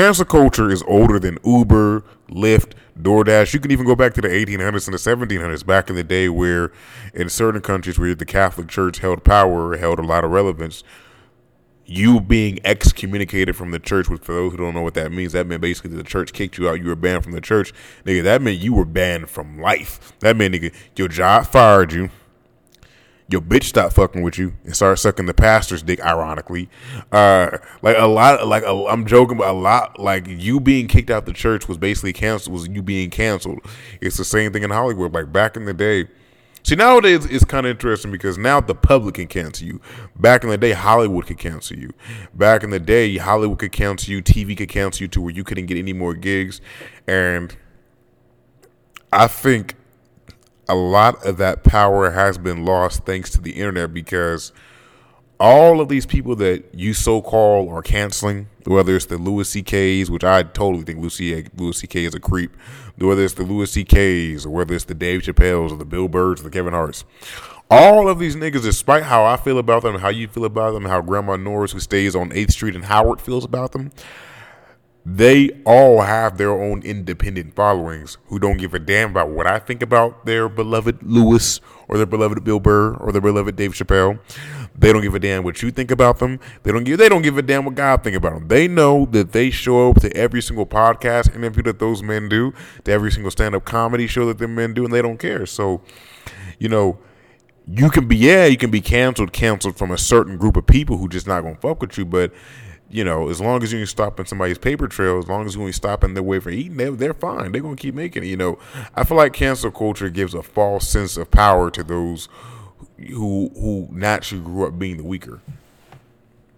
cancel culture is older than Uber, Lyft, DoorDash. You can even go back to the 1800s and the 1700s, back in the day where in certain countries where the Catholic Church held power, held a lot of relevance, you being excommunicated from the church, which for those who don't know what that means, that meant basically the church kicked you out, you were banned from the church. Nigga, that meant you were banned from life. That meant, nigga, your job fired you your bitch stopped fucking with you and started sucking the pastor's dick. Ironically, uh, like a lot, like i am joking, but a lot, like you being kicked out the church was basically canceled. Was you being canceled? It's the same thing in Hollywood. Like back in the day. See, nowadays it's kind of interesting because now the public can cancel you. Back in the day, Hollywood could cancel you. Back in the day, Hollywood could cancel you. TV could cancel you to where you couldn't get any more gigs. And I think a lot of that power has been lost thanks to the internet because all of these people that you so call are canceling, whether it's the Louis C.K.'s, which I totally think Louis, Louis C.K. is a creep, whether it's the Louis C.K.'s or whether it's the Dave Chappelle's or the Bill Burrs or the Kevin Hart's. All of these niggas, despite how I feel about them, how you feel about them, how Grandma Norris, who stays on 8th Street in Howard, feels about them, they all have their own independent followings who don't give a damn about what I think about their beloved Louis or their beloved Bill Burr or their beloved Dave Chappelle. They don't give a damn what you think about them. They don't give they don't give a damn what God think about them. They know that they show up to every single podcast interview that those men do, to every single stand up comedy show that them men do, and they don't care. So, you know, you can be yeah, you can be canceled, canceled from a certain group of people who just not gonna fuck with you, but you know, as long as you ain't stopping somebody's paper trail, as long as you ain't stopping their way for eating, they, they're fine. They're gonna keep making it. You know, I feel like cancel culture gives a false sense of power to those who who naturally grew up being the weaker.